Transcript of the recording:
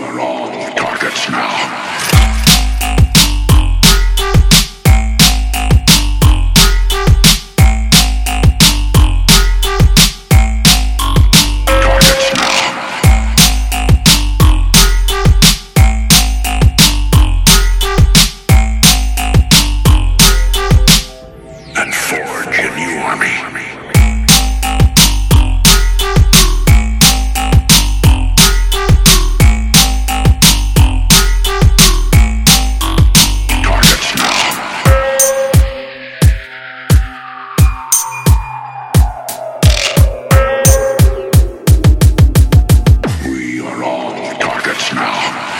You are all targets now. forge a new army. now.